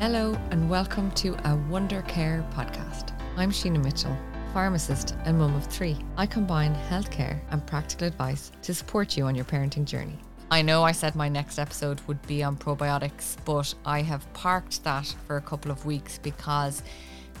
Hello, and welcome to a Wonder Care podcast. I'm Sheena Mitchell, pharmacist and mum of three. I combine healthcare and practical advice to support you on your parenting journey. I know I said my next episode would be on probiotics, but I have parked that for a couple of weeks because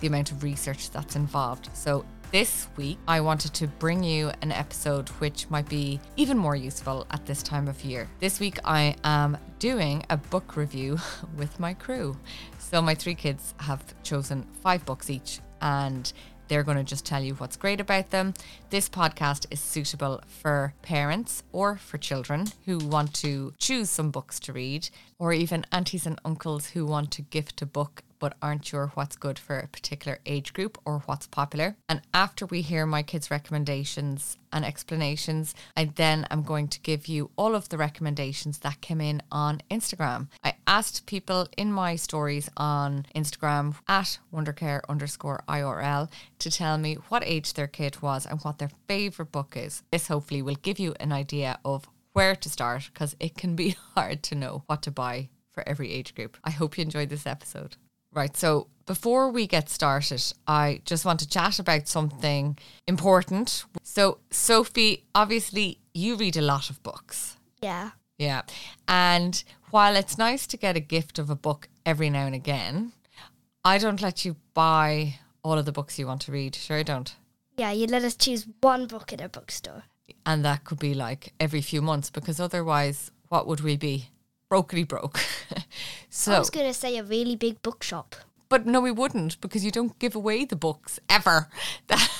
the amount of research that's involved. So this week, I wanted to bring you an episode which might be even more useful at this time of year. This week, I am doing a book review with my crew. So, my three kids have chosen five books each, and they're going to just tell you what's great about them. This podcast is suitable for parents or for children who want to choose some books to read, or even aunties and uncles who want to gift a book but aren't sure what's good for a particular age group or what's popular. And after we hear my kids' recommendations and explanations, I then am going to give you all of the recommendations that came in on Instagram. I asked people in my stories on Instagram at wondercare underscore IRL to tell me what age their kid was and what their favourite book is. This hopefully will give you an idea of where to start because it can be hard to know what to buy for every age group. I hope you enjoyed this episode. Right. So before we get started, I just want to chat about something important. So, Sophie, obviously, you read a lot of books. Yeah. Yeah. And while it's nice to get a gift of a book every now and again, I don't let you buy all of the books you want to read. Sure, I don't. Yeah, you let us choose one book in a bookstore. And that could be like every few months because otherwise, what would we be? Brokely broke. so I was going to say a really big bookshop. But no, we wouldn't because you don't give away the books ever that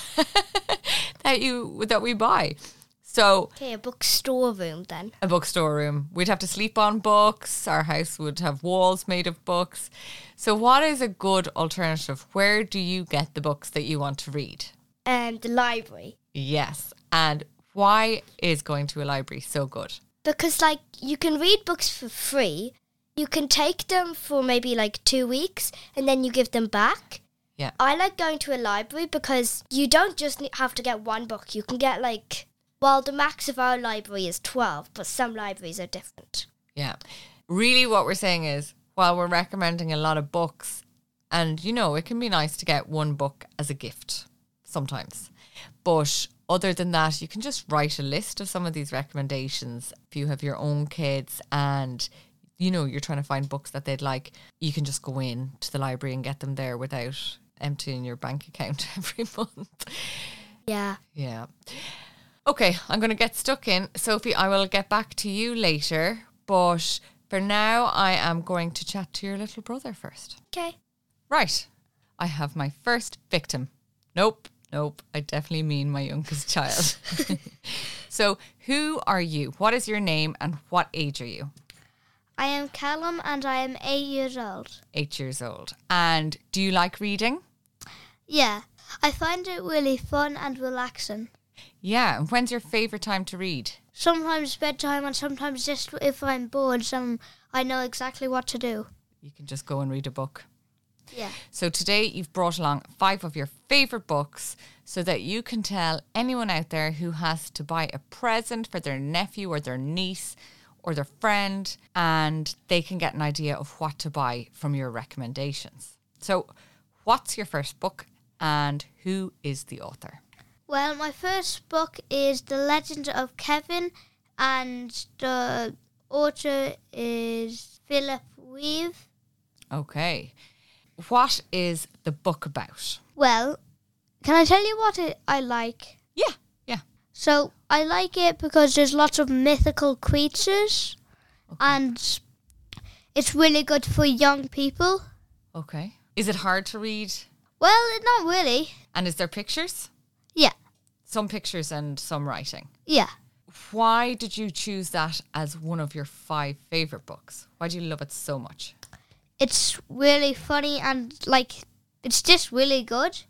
that you that we buy. So Okay, a bookstore room then. a bookstore room. We'd have to sleep on books. Our house would have walls made of books. So what is a good alternative? Where do you get the books that you want to read? Um, the library. Yes. And why is going to a library so good? Because, like, you can read books for free. You can take them for maybe like two weeks and then you give them back. Yeah. I like going to a library because you don't just have to get one book. You can get, like, well, the max of our library is 12, but some libraries are different. Yeah. Really, what we're saying is while we're recommending a lot of books, and you know, it can be nice to get one book as a gift sometimes. But other than that, you can just write a list of some of these recommendations. If you have your own kids and you know you're trying to find books that they'd like, you can just go in to the library and get them there without emptying your bank account every month. Yeah. Yeah. Okay, I'm going to get stuck in. Sophie, I will get back to you later, but for now, I am going to chat to your little brother first. Okay. Right. I have my first victim. Nope, nope. I definitely mean my youngest child. so, who are you? What is your name and what age are you? I am Callum and I am eight years old. Eight years old. And do you like reading? Yeah, I find it really fun and relaxing. Yeah. And when's your favourite time to read? Sometimes bedtime and sometimes just if I'm bored, some I know exactly what to do. You can just go and read a book. Yeah. So today you've brought along five of your favorite books so that you can tell anyone out there who has to buy a present for their nephew or their niece or their friend and they can get an idea of what to buy from your recommendations. So what's your first book and who is the author? Well, my first book is The Legend of Kevin and the author is Philip Reeve. Okay. What is the book about? Well, can I tell you what it, I like? Yeah, yeah. So I like it because there's lots of mythical creatures and it's really good for young people. Okay. Is it hard to read? Well, not really. And is there pictures? Yeah. Some pictures and some writing. Yeah. Why did you choose that as one of your five favorite books? Why do you love it so much? It's really funny and like it's just really good.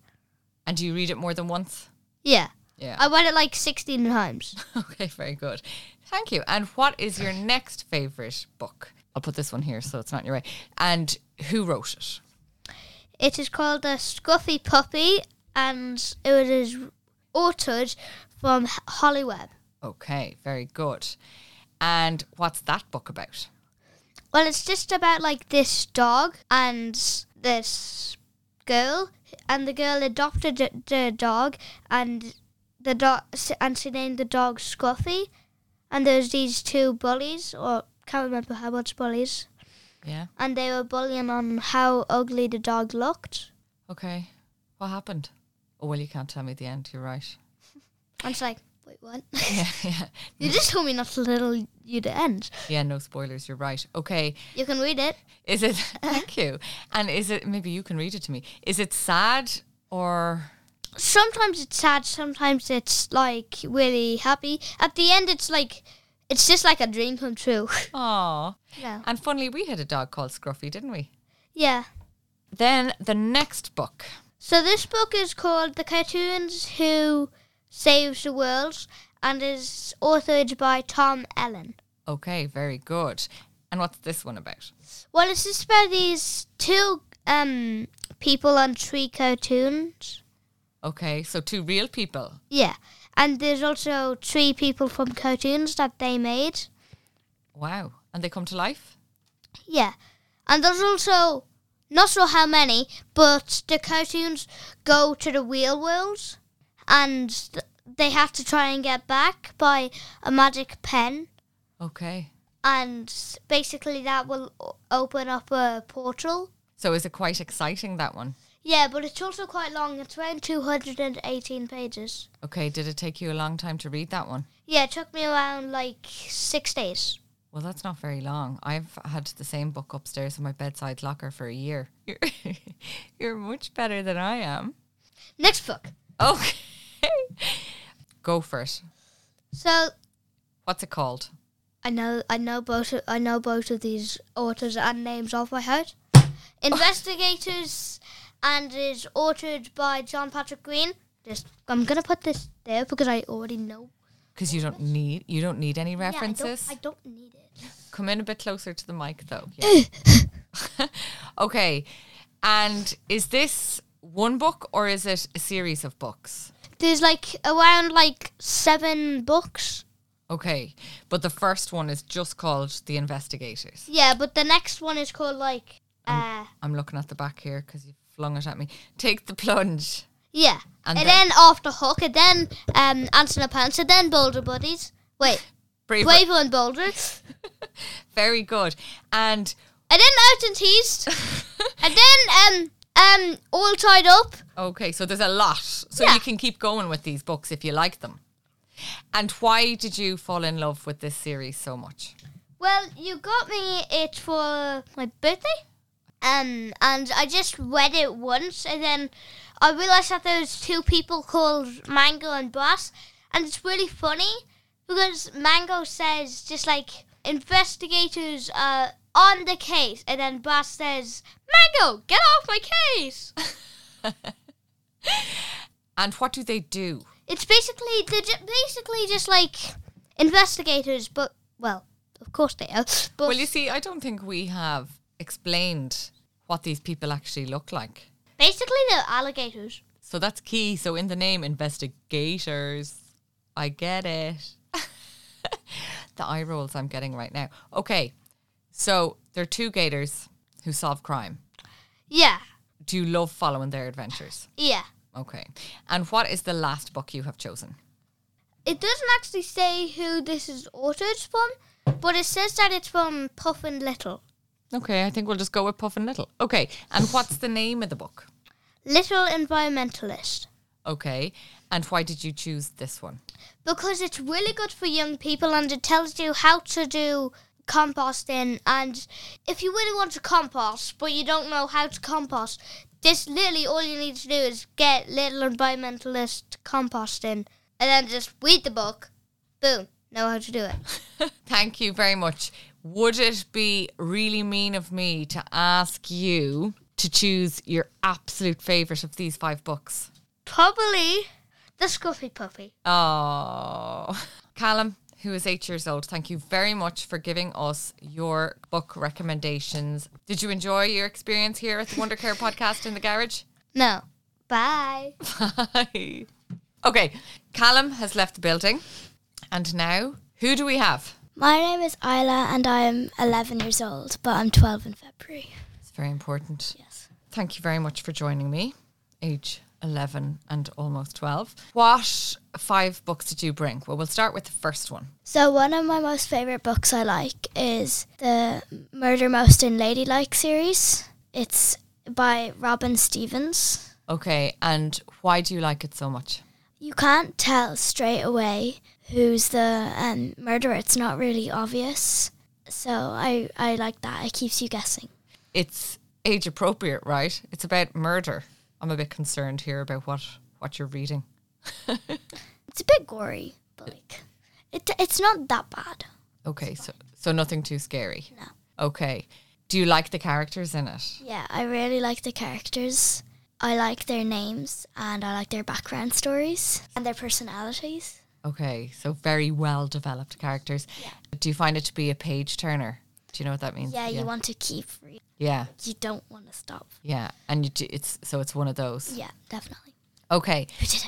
And do you read it more than once? Yeah. Yeah. I read it like 16 times. okay, very good. Thank you. And what is your next favorite book? I'll put this one here so it's not in your way. And who wrote it? It is called The Scruffy Puppy and it is authored from Holly Webb. Okay, very good. And what's that book about? Well, it's just about like this dog and this girl, and the girl adopted the, dog, and the dog and she named the dog Scruffy, and there's these two bullies, or can't remember how much bullies, Yeah. and they were bullying on how ugly the dog looked. Okay. What happened? Oh well, you can't tell me the end. You're right. And it's like, wait, what? Yeah, yeah, you just told me not to tell you the end. yeah. No spoilers. You're right. Okay. You can read it. Is it? Thank you. And is it? Maybe you can read it to me. Is it sad or? sometimes it's sad, sometimes it's like really happy. At the end, it's like it's just like a dream come true. Aw. yeah, And funnily, we had a dog called Scruffy, didn't we? yeah. Then the next book. So this book is called "The Cartoons Who Saves the World" and is authored by Tom Ellen. Okay, very good. And what's this one about? Well, it's just about these two um people on three cartoons. Okay, so two real people. Yeah, and there's also three people from cartoons that they made. Wow. And they come to life? Yeah. And there's also not sure how many, but the cartoons go to the real world and they have to try and get back by a magic pen Okay. and basically that will open up a portal. So is it quite exciting, that one? Yeah, but it's also quite long. It's around 218 pages. Okay, did it take you a long time to read that one? Yeah, it took me around like 6 days. Well, that's not very long. I've had the same book upstairs in my bedside locker for a year. You're, you're much better than I am. Next book. Okay. Go for it. So, What's it called? I know, I know both. Of, I know both of these authors and names off my head. Investigators, and is authored by John Patrick Green. Just, I'm gonna put this there because I already know. Because you don't need you don't need any Yeah, I don't- references. I, don't, need it. Come in a bit closer to the mic, though. Yeah. okay. And is this one book or is it a series of books? There's like around like seven books. Okay, but the first one is just called The Investigators. Yeah, but the next one is called like, uh, I'm looking at the back here because you flung it at me. Take the plunge. yeah, And and, then- then, off the hook, and then um, Pants, and then Boulder Buddies. Wait, Braver. Braver and Boulder, Very good. And and then Out and Teased. And then um um all tied up. okay, so there's a lot. So Yeah. you can keep going with these books if you like them. And why did you fall in love with this series so much? Well, you got me it for my birthday. Um and I just read it once and then I realized that there was two people called Mango and Brash and it's really funny because Mango says just like investigators are on the case and then Brash says, Mango, get off my case. And what do they do? It's basically they're ju- basically just like investigators, but well, of course they are. But Well, you see, I don't think we have explained what these people actually look like. basically they're alligators. So that's key. So in the name, investigators. I get it. the eye rolls I'm getting right now. Okay. So they're two gators who solve crime. Yeah, Do you love following their adventures? yeah. Okay. And what is the last book you have chosen? It doesn't actually say who this is authored from, but it says that it's from Puffin Little. Okay, I think we'll just go with Puffin Little. Okay. And what's the name of the book? Little Environmentalist. Okay. And why did you choose this one? Because it's really good for young people and it tells you how to do composting and if you really want to compost but you don't know how to compost, this literally all you need to do is get Little Environmentalist composting and then just read the book. Boom. Know how to do it. Thank you very much. Would it be really mean of me to ask you to choose your absolute favourite of these five books? Probably the Scruffy Puppy. Oh, Callum, who is eight years old, thank you very much for giving us your book recommendations. Did you enjoy your experience here at the Wonder Care podcast in the garage? No. Bye. Bye. Okay, Callum has left the building, and now who do we have? My name is Isla and I am 11 years old, but I'm 12 in February. It's very important. Yes. Thank you very much for joining me, age 11 and almost 12. What five books did you bring? Well, we'll start with the first one. So, one of my most favourite books I like is the Murder Most Unladylike series. It's by Robin Stevens. Okay, and why do you like it so much? You can't tell straight away who's the um, murderer, it's not really obvious. So, I, I like that. It keeps you guessing. It's age appropriate, right? It's about murder. I'm a bit concerned here about what, what you're reading. It's a bit gory, but like, it, it's not that bad. Okay, so so nothing too scary. No. Okay. Do you like the characters in it? Yeah, I really like the characters. I like their names and I like their background stories and their personalities. Okay, so very well developed characters. Yeah. Do you find it to be a page turner? Do you know what that means? Yeah, you want to keep reading. Yeah, You don't want to stop. yeah, and you do, it's so it's one of those. Yeah, definitely. Okay, Who did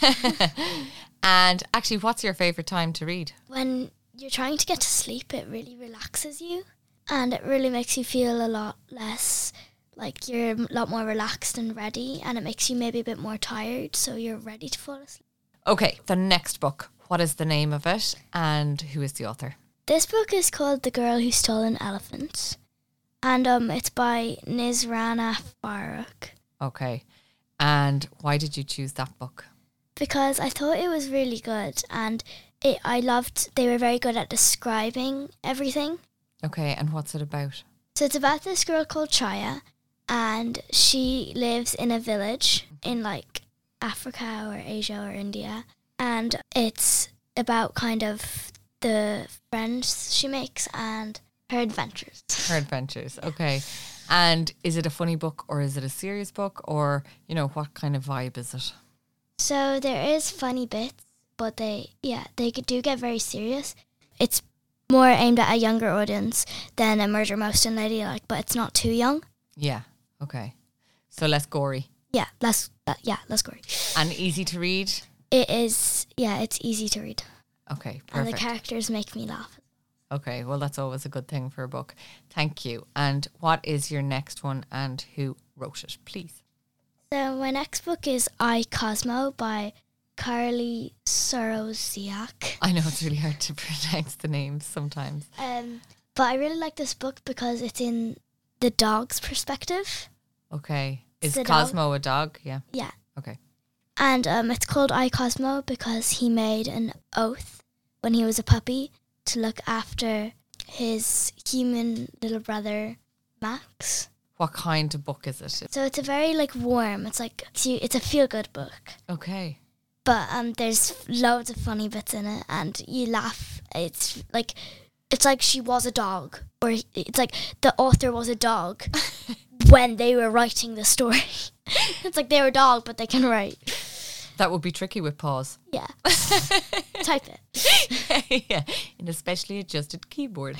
it? and actually, what's your favorite time to read? When you're trying to get to sleep, it really relaxes you and it really makes you feel a lot less like you're a lot more relaxed and ready and it makes you maybe a bit more tired so you're ready to fall asleep. Okay, the next book. What is the name of it, and who is the author? This book is called The Girl Who Stole an Elephant and um it's by Nizrana Farook. Okay, and why did you choose that book? because I thought it was really good and it, I loved they were very good at describing everything. Okay, and what's it about? So it's about this girl called Chaya and she lives in a village in like Africa or Asia or India and it's about kind of the friends she makes and her adventures. Her adventures. Okay, and is it a funny book or is it a serious book or you know what kind of vibe is it? So there is funny bits, but they yeah, they do get very serious. It's more aimed at a younger audience than a Murder Most Unladylike, but it's not too young. Yeah. Okay. So less gory Yeah, less uh, yeah, less gory. and easy to read. It is yeah, it's easy to read, Okay, and the characters make me laugh. Okay, well that's always a good thing for a book. Thank you. And what is your next one and who wrote it, please? So my next book is I Cosmo by Carlie Sorosiak. I know it's really hard to pronounce the names sometimes. Um, but I really like this book because it's in the dog's perspective. Okay. Is The dog. Cosmo a dog? Yeah. Yeah. Okay. And um, it's called I Cosmo because he made an oath when he was a puppy to look after his human little brother Max. What kind of book is it? So it's a very like warm. It's like it's it's a feel good book, Okay. but um, there's loads of funny bits in it, and you laugh. It's like it's like she was a dog, or it's like the author was a dog when they were writing the story. it's like they were a dog, but they can write. That would be tricky with pause. Yeah, type it. yeah, an especially adjusted keyboard.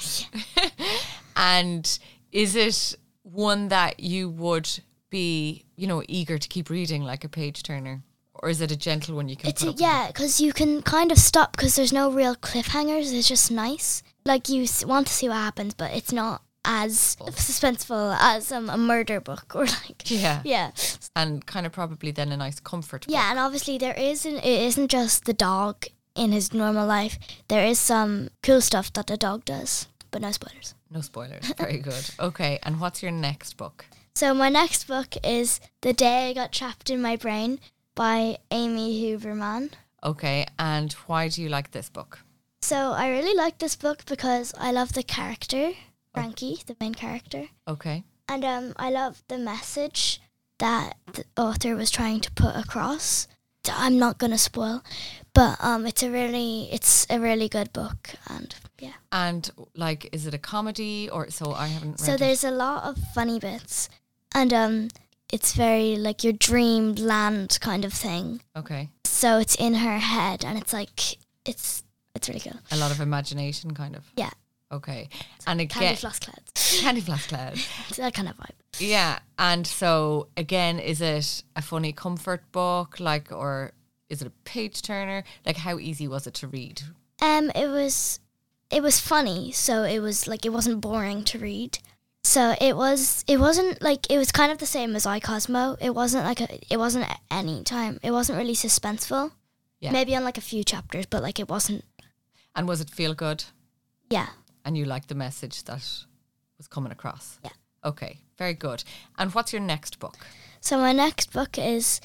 and is it one that you would be, you know, eager to keep reading like a page turner? Or is it a gentle one you can It's up yeah, because you can kind of stop because there's no real cliffhangers. It's just nice. Like you s- want to see what happens, but it's not as suspenseful as um, a murder book or like Yeah. yeah, And kind of probably then a nice comfort. yeah. And obviously there isn't. It isn't just the dog in his normal life. There is some cool stuff that the dog does, but no spoilers. No spoilers. Very good. Okay. And what's your next book? So my next book is The Day I Got Trapped in My Brain by Amy Huberman Okay. And why do you like this book? So I really like this book because I love the character, Frankie, the main character. Okay. And um, I love the message that the author was trying to put across. I'm not gonna spoil, but um, it's a really it's a really good book, and yeah. And like, is it a comedy or so? I haven't read So it. there's a lot of funny bits, and um, it's very like your dream land kind of thing. Okay. So it's in her head, and it's like it's it's really cool. A lot of imagination, kind of. Yeah. Okay. And Candy floss clouds, Candy Floss Cloud. it's that kind of vibe. Yeah. And so again, is it a funny comfort book, like, or is it a page turner? Like, how easy was it to read? Um, it was it was funny, so it was like it wasn't boring to read. So it was it wasn't like it was kind of the same as iCosmo. It wasn't like a, it wasn't at any time. It wasn't really suspenseful. Yeah. Maybe on like a few chapters, but like it wasn't. And was it feel good? Yeah. And you liked the message that was coming across? Yeah. Okay, very good. And what's your next book? So my next book is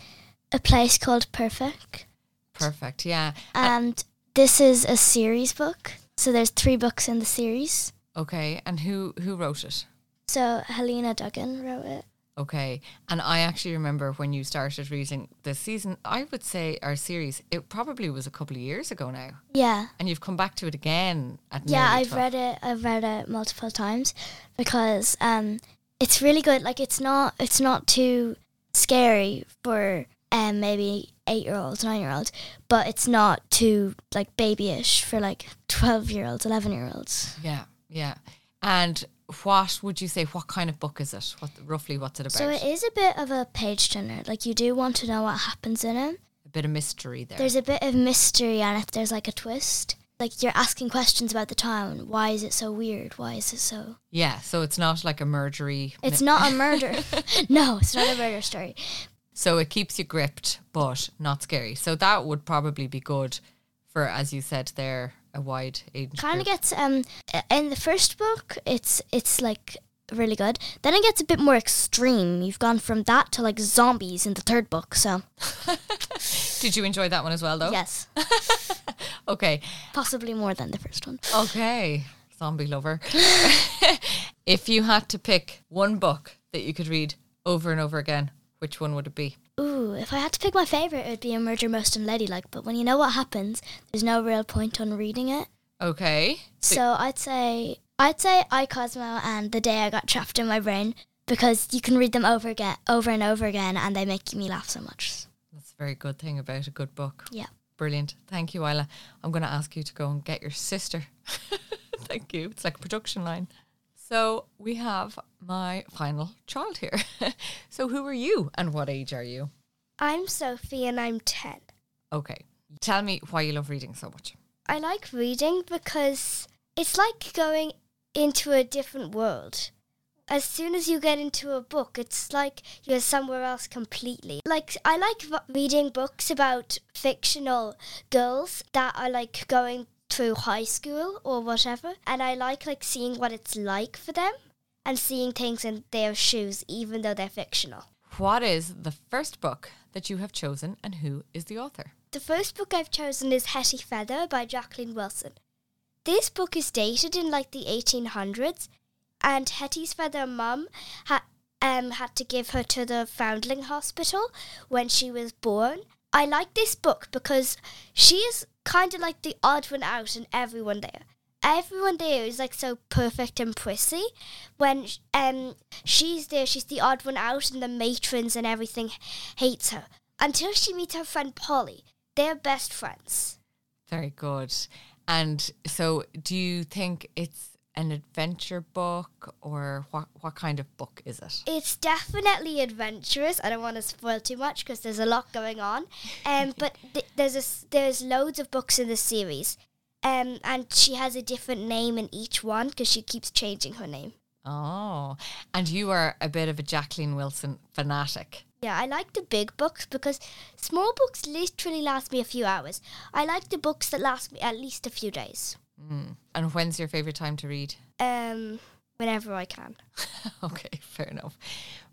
a place called Perfect, Perfect. Yeah. and this is a series book. So there's three books in the series. Okay. And who who wrote it? So Helena Duggan wrote it. Okay. And I actually remember when you started reading the season, I would say our series, it probably was a couple of years ago now. Yeah. And you've come back to it again at Yeah, I've 12. read it. I've read it multiple times because um, it's really good. Like it's not it's not too scary for um maybe eight year olds, nine year olds, but it's not too like babyish for like twelve year olds, eleven year olds. Yeah, yeah. And what would you say? What kind of book is it? What roughly? What's it about? So it is a bit of a page turner. Like you do want to know what happens in it. a bit of mystery there. There's a bit of mystery and if there's like a twist. Like you're asking questions about the town. Why is it so weird? Why is it so? yeah, so it's not like a murdery. It's not a murder. no, it's not a murder story. So it keeps you gripped, but not scary. So that would probably be good for, as you said, there a wide age. kind of gets um in the first book it's it's like really good then it gets a bit more extreme you've gone from that to like zombies in the third book so Did you enjoy that one as well, though? yes Okay. possibly more than the first one Okay. Zombie lover. if you had to pick one book that you could read over and over again, which one would it be? Ooh if i had to pick my favorite it would be a murder most unladylike but when you know what happens there's no real point on reading it Okay. so i'd say i'd say i cosmo and the day i got trapped in my brain because you can read them over again over and over again and they make me laugh so much That's a very good thing about a good book. yeah Brilliant. Thank you, Isla. I'm going to ask you to go and get your sister. Thank you. It's like a production line. So we have my final child here. so who are you and what age are you? I'm Sophie and I'm 10. Okay. Tell me why you love reading so much. I like reading because it's like going into a different world. As soon as you get into a book, it's like you're somewhere else completely. Like, I like reading books about fictional girls that are like going through high school or whatever. And I like like seeing what it's like for them and seeing things in their shoes, even though they're fictional. What is the first book that you have chosen and who is the author? The first book I've chosen is Hetty Feather by Jacqueline Wilson. This book is dated in like the 1800s, and Hetty's feather mum ha- um, had to give her to the Foundling Hospital when she was born. I like this book because she is kind of like the odd one out in everyone there. Everyone there is like so perfect and prissy. When um she's there, she's the odd one out, and the matrons and everything hates her until she meets her friend Polly. They're best friends. Very good. And so do you think it's an adventure book or what what kind of book is it? It's definitely adventurous. I don't want to spoil too much because there's a lot going on. Um, but th- there's a there's loads of books in the series. Um, and she has a different name in each one because she keeps changing her name. Oh, and you are a bit of a Jacqueline Wilson fanatic. Yeah, I like the big books because small books literally last me a few hours. I like the books that last me at least a few days. Mm. And when's your favorite time to read? Um, whenever I can. okay, fair enough.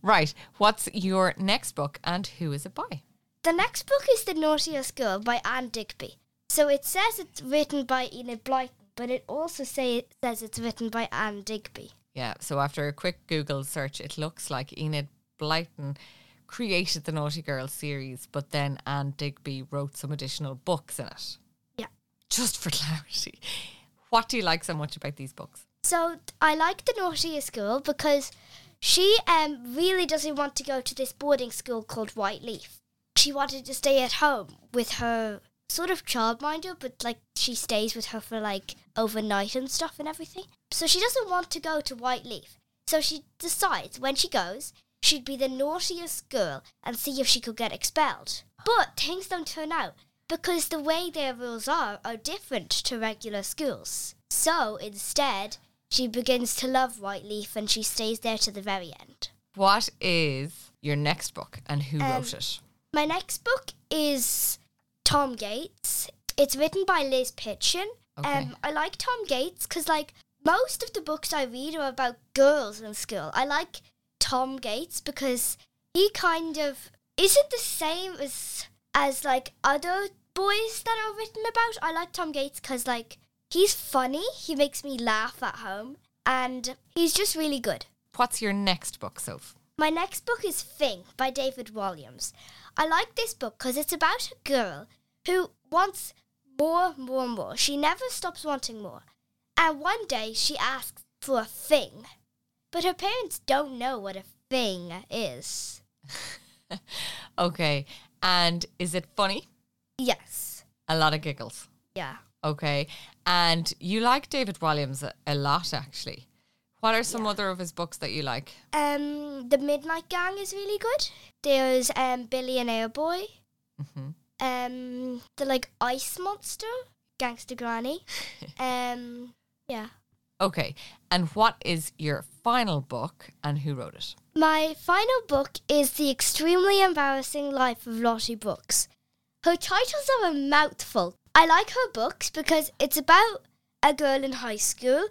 Right, what's your next book and who is it by? The next book is The Naughtiest Girl by Anne Digby. So it says it's written by Enid Blyton, but it also say it says it's written by Anne Digby. Yeah, so after a quick Google search, it looks like Enid Blyton created the Naughty Girl series, but then Anne Digby wrote some additional books in it. Yeah. Just for clarity. What do you like so much about these books? So I like The Naughtiest Girl because she um really doesn't want to go to this boarding school called Whyteleafe. She wanted to stay at home with her sort of childminder, but like she stays with her for like overnight and stuff and everything. So she doesn't want to go to Whyteleafe. So she decides when she goes, she'd be the naughtiest girl and see if she could get expelled. But things don't turn out because the way their rules are are different to regular schools. So instead, she begins to love Whyteleafe and she stays there to the very end. What is your next book and who Um, wrote it? My next book is Tom Gates. It's written by Liz Pichon. Okay. Um, I like Tom Gates because, like, most of the books I read are about girls in school. I like Tom Gates because he kind of isn't the same as as like other boys that are written about. I like Tom Gates because, like, he's funny. He makes me laugh at home, and he's just really good. What's your next book, Soph? My next book is Thing by David Walliams. I like this book because it's about a girl who wants more, more, more. She never stops wanting more. And one day she asks for a thing. But her parents don't know what a thing is. Okay. And is it funny? Yes. A lot of giggles. Yeah. Okay. And you like David Walliams a, a lot, actually. What are some other of his books that you like? Um, The Midnight Gang is really good. There's um, Billionaire Boy. hmm Um, the like ice monster, Gangster Granny. um, yeah. Okay. And what is your final book and who wrote it? My final book is The Extremely Embarrassing Life of Lottie Brooks. Her titles are a mouthful. I like her books because it's about a girl in high school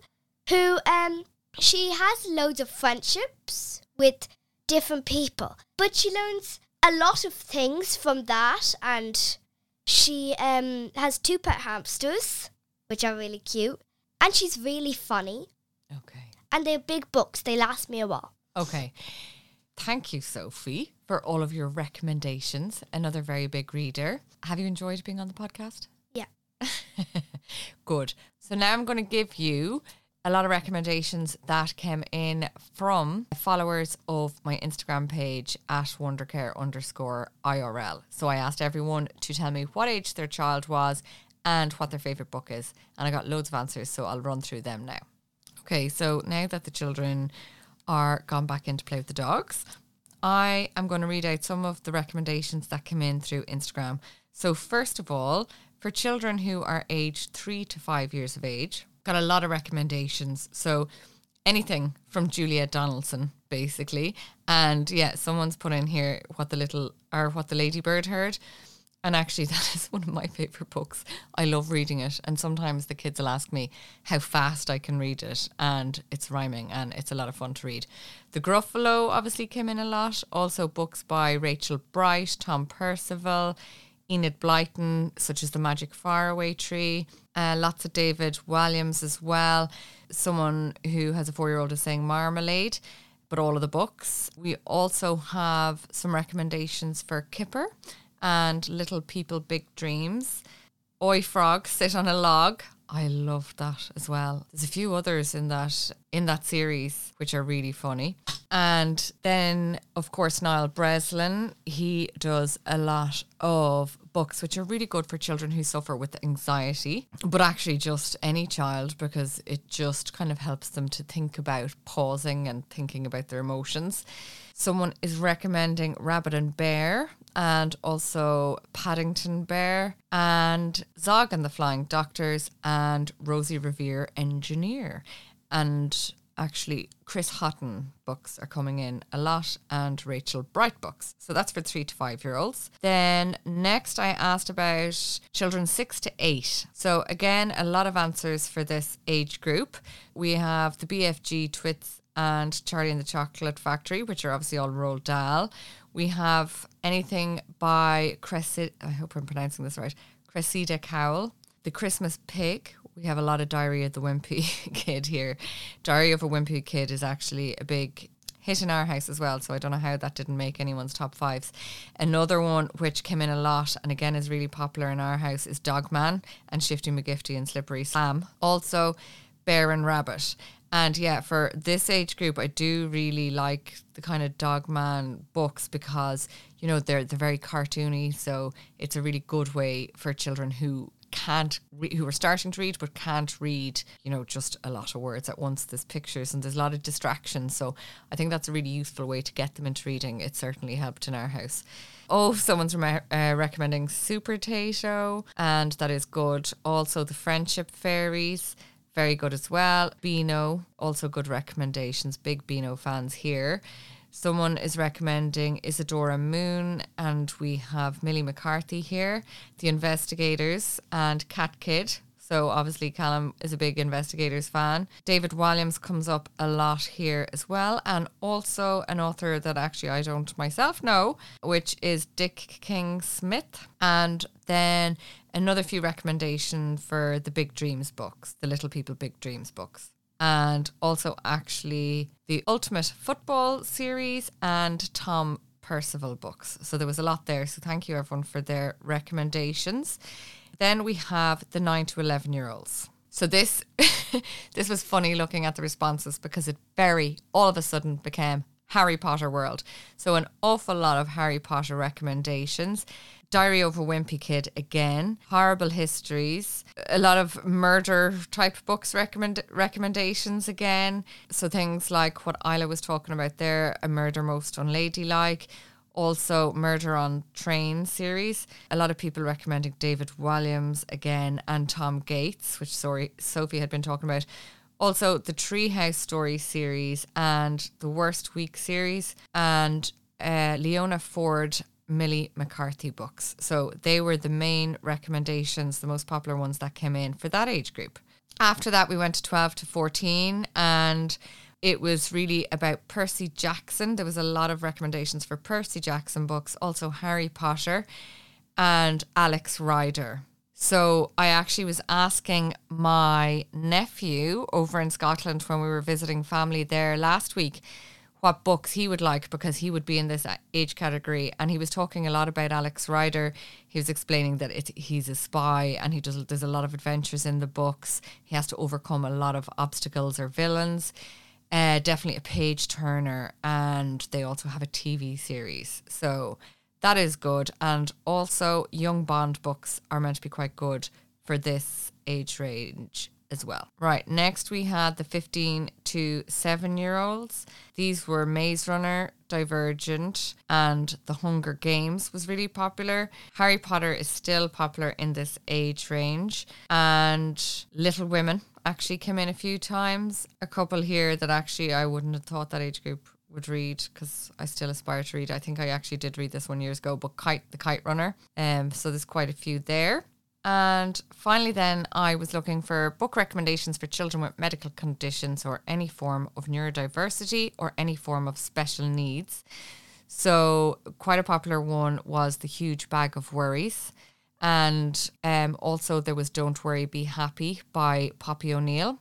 who um she has loads of friendships with different people, but she learns a lot of things from that and she um has two pet hamsters which are really cute and she's really funny Okay. and they're big books. They last me a while. Okay. Thank you, Sophie, for all of your recommendations. Another very big reader. Have you enjoyed being on the podcast? Yeah. Good. So now I'm going to give you a lot of recommendations that came in from followers of my Instagram page at wondercare underscore IRL. So I asked everyone to tell me what age their child was and what their favourite book is. And I got loads of answers, so I'll run through them now. Okay, so now that the children are gone back in to play with the dogs, I am going to read out some of the recommendations that came in through Instagram. So, first of all, for children who are aged three to five years of age, got a lot of recommendations. So, anything from Julia Donaldson, basically. And yeah, someone's put in here what the little or what the ladybird heard. And actually, that is one of my favorite books. I love reading it. And sometimes the kids will ask me how fast I can read it. And it's rhyming and it's a lot of fun to read. The Gruffalo obviously came in a lot. Also, books by Rachel Bright, Tom Percival, Enid Blyton, such as The Magic Faraway Tree. Uh, lots of David Walliams as well. Someone who has a four year old is saying Marmalade but all of the books. We also have some recommendations for Kipper and Little People Big Dreams. Oi Frog, Sit on a Log. I love that as well. There's a few others in that in that series which are really funny. And then of course Niall Breslin, he does a lot of books which are really good for children who suffer with anxiety, but actually just any child because it just kind of helps them to think about pausing and thinking about their emotions. Someone is recommending Rabbit and Bear and also Paddington Bear and Zog and the Flying Doctors and Rosie Revere Engineer. And actually, Chris Haughton books are coming in a lot and Rachel Bright books. So that's for three to five year olds. Then next, I asked about children six to eight. So again, a lot of answers for this age group. We have the BFG Twits and Charlie and the Chocolate Factory, which are obviously all Roald Dahl. We have anything by Cressida, I hope I'm pronouncing this right, Cressida Cowell. The Christmas Pig. We have a lot of Diary of the Wimpy Kid here. Diary of a Wimpy Kid is actually a big hit in our house as well, so I don't know how that didn't make anyone's top fives. Another one which came in a lot and again is really popular in our house is Dogman and Shifty McGifty and Slippery Sam. Also, Bear and Rabbit. And yeah, for this age group, I do really like the kind of Dogman books because you know they're they're very cartoony, so it's a really good way for children who can't re- who are starting to read but can't read you know just a lot of words at once there's pictures and there's a lot of distractions so i think that's a really useful way to get them into reading it certainly helped in our house oh someone's uh, recommending Supertato and that is good also the friendship fairies very good as well. Beano, also good recommendations. Big Beano fans here. Someone is recommending Isadora Moon, and we have Millie McCarthy here, The Investigators, and Cat Kid. So obviously Callum is a big investigators fan. David Walliams comes up a lot here as well, and also an author that actually I don't myself know, which is Dick King Smith. And then another few recommendation for the Big Dreams books, the Little People Big Dreams books and also actually the Ultimate Football series and Tom Percival books. So there was a lot there. So thank you everyone for their recommendations. Then we have the 9 to 11 year olds. So this this was funny looking at the responses because it very all of a sudden became Harry Potter world. So an awful lot of Harry Potter recommendations. Diary of a Wimpy Kid again, horrible histories, a lot of murder type books recommend recommendations again. So things like what Isla was talking about there, a murder most unladylike, also Murder on Train series. A lot of people recommending David Walliams again and Tom Gates, which sorry Sophie had been talking about. Also the Treehouse Story series and the Worst Week series and uh, Leona Ford Millie McCarthy books. So they were the main recommendations, the most popular ones that came in for that age group. After that, we went to 12 to 14 and it was really about Percy Jackson. There was a lot of recommendations for Percy Jackson books, also Harry Potter and Alex Rider. So I actually was asking my nephew over in Scotland when we were visiting family there last week what books he would like because he would be in this age category. And he was talking a lot about Alex Rider. He was explaining that it, he's a spy and he does. There's a lot of adventures in the books. He has to overcome a lot of obstacles or villains. Uh, definitely a page turner, and they also have a TV series. So that is good. And also, young Bond books are meant to be quite good for this age range as well. Right, next we had the 15 to 7 year olds. These were Maze Runner, Divergent, and The Hunger Games was really popular. Harry Potter is still popular in this age range, and Little Women actually came in a few times. A couple here that actually I wouldn't have thought that age group would read because I still aspire to read. I think I actually did read this one years ago, but Kite the Kite Runner. Um, so there's quite a few there. And finally, then I was looking for book recommendations for children with medical conditions or any form of neurodiversity or any form of special needs. So, quite a popular one was The Huge Bag of Worries. And um, also, there was Don't Worry, Be Happy by Poppy O'Neill.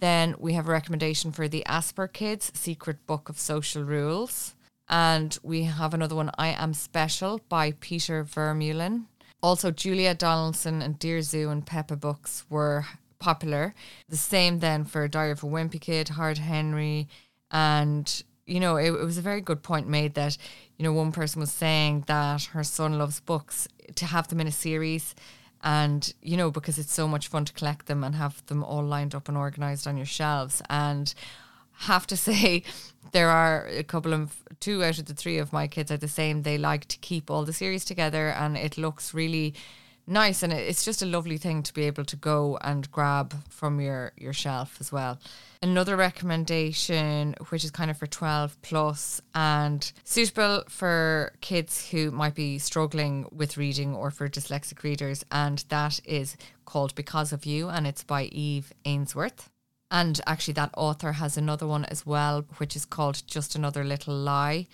Then we have a recommendation for the Asperkids Secret Book of Social Rules. And we have another one, I Am Special by Peter Vermeulen. Also, Julia Donaldson and Dear Zoo and Peppa books were popular. The same then for Diary of a Wimpy Kid, Horrid Henry, and you know, it, it, was a very good point made that, you know, one person was saying that her son loves books to have them in a series and, you know, because it's so much fun to collect them and have them all lined up and organized on your shelves. And have to say there are a couple of two out of the three of my kids are the same. They like to keep all the series together and it looks really nice and it's just a lovely thing to be able to go and grab from your your shelf as well. Another recommendation which is kind of for 12 plus and suitable for kids who might be struggling with reading or for dyslexic readers and that is called Because of You and it's by Eve Ainsworth. And actually, that author has another one as well, which is called Just Another Little Lie.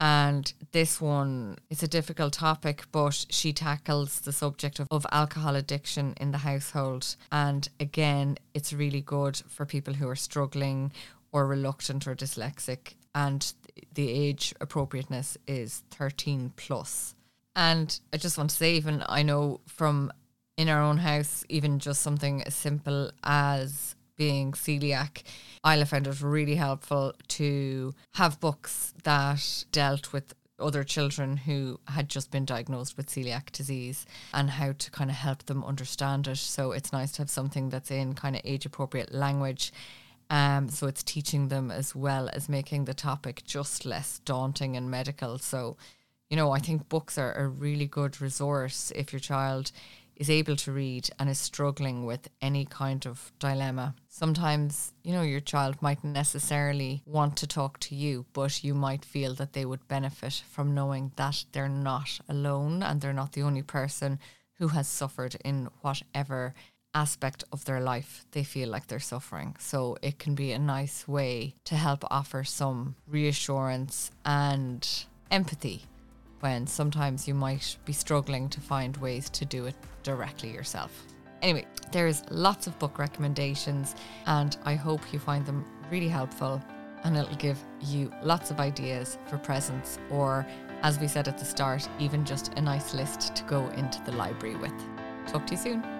And this one is a difficult topic, but she tackles the subject of, of alcohol addiction in the household. And again, it's really good for people who are struggling or reluctant or dyslexic. And the age appropriateness is 13 plus. And I just want to say, even I know from in our own house, even just something as simple as being celiac, Isla found it really helpful to have books that dealt with other children who had just been diagnosed with celiac disease and how to kind of help them understand it. So it's nice to have something that's in kind of age appropriate language. Um, so it's teaching them as well as making the topic just less daunting and medical. So, you know, I think books are a really good resource if your child is able to read and is struggling with any kind of dilemma. Sometimes, you know, your child might necessarily want to talk to you, but you might feel that they would benefit from knowing that they're not alone and they're not the only person who has suffered in whatever aspect of their life they feel like they're suffering. So it can be a nice way to help offer some reassurance and empathy when sometimes you might be struggling to find ways to do it directly yourself. Anyway, there's lots of book recommendations and I hope you find them really helpful and it'll give you lots of ideas for presents or as we said at the start, even just a nice list to go into the library with. Talk to you soon.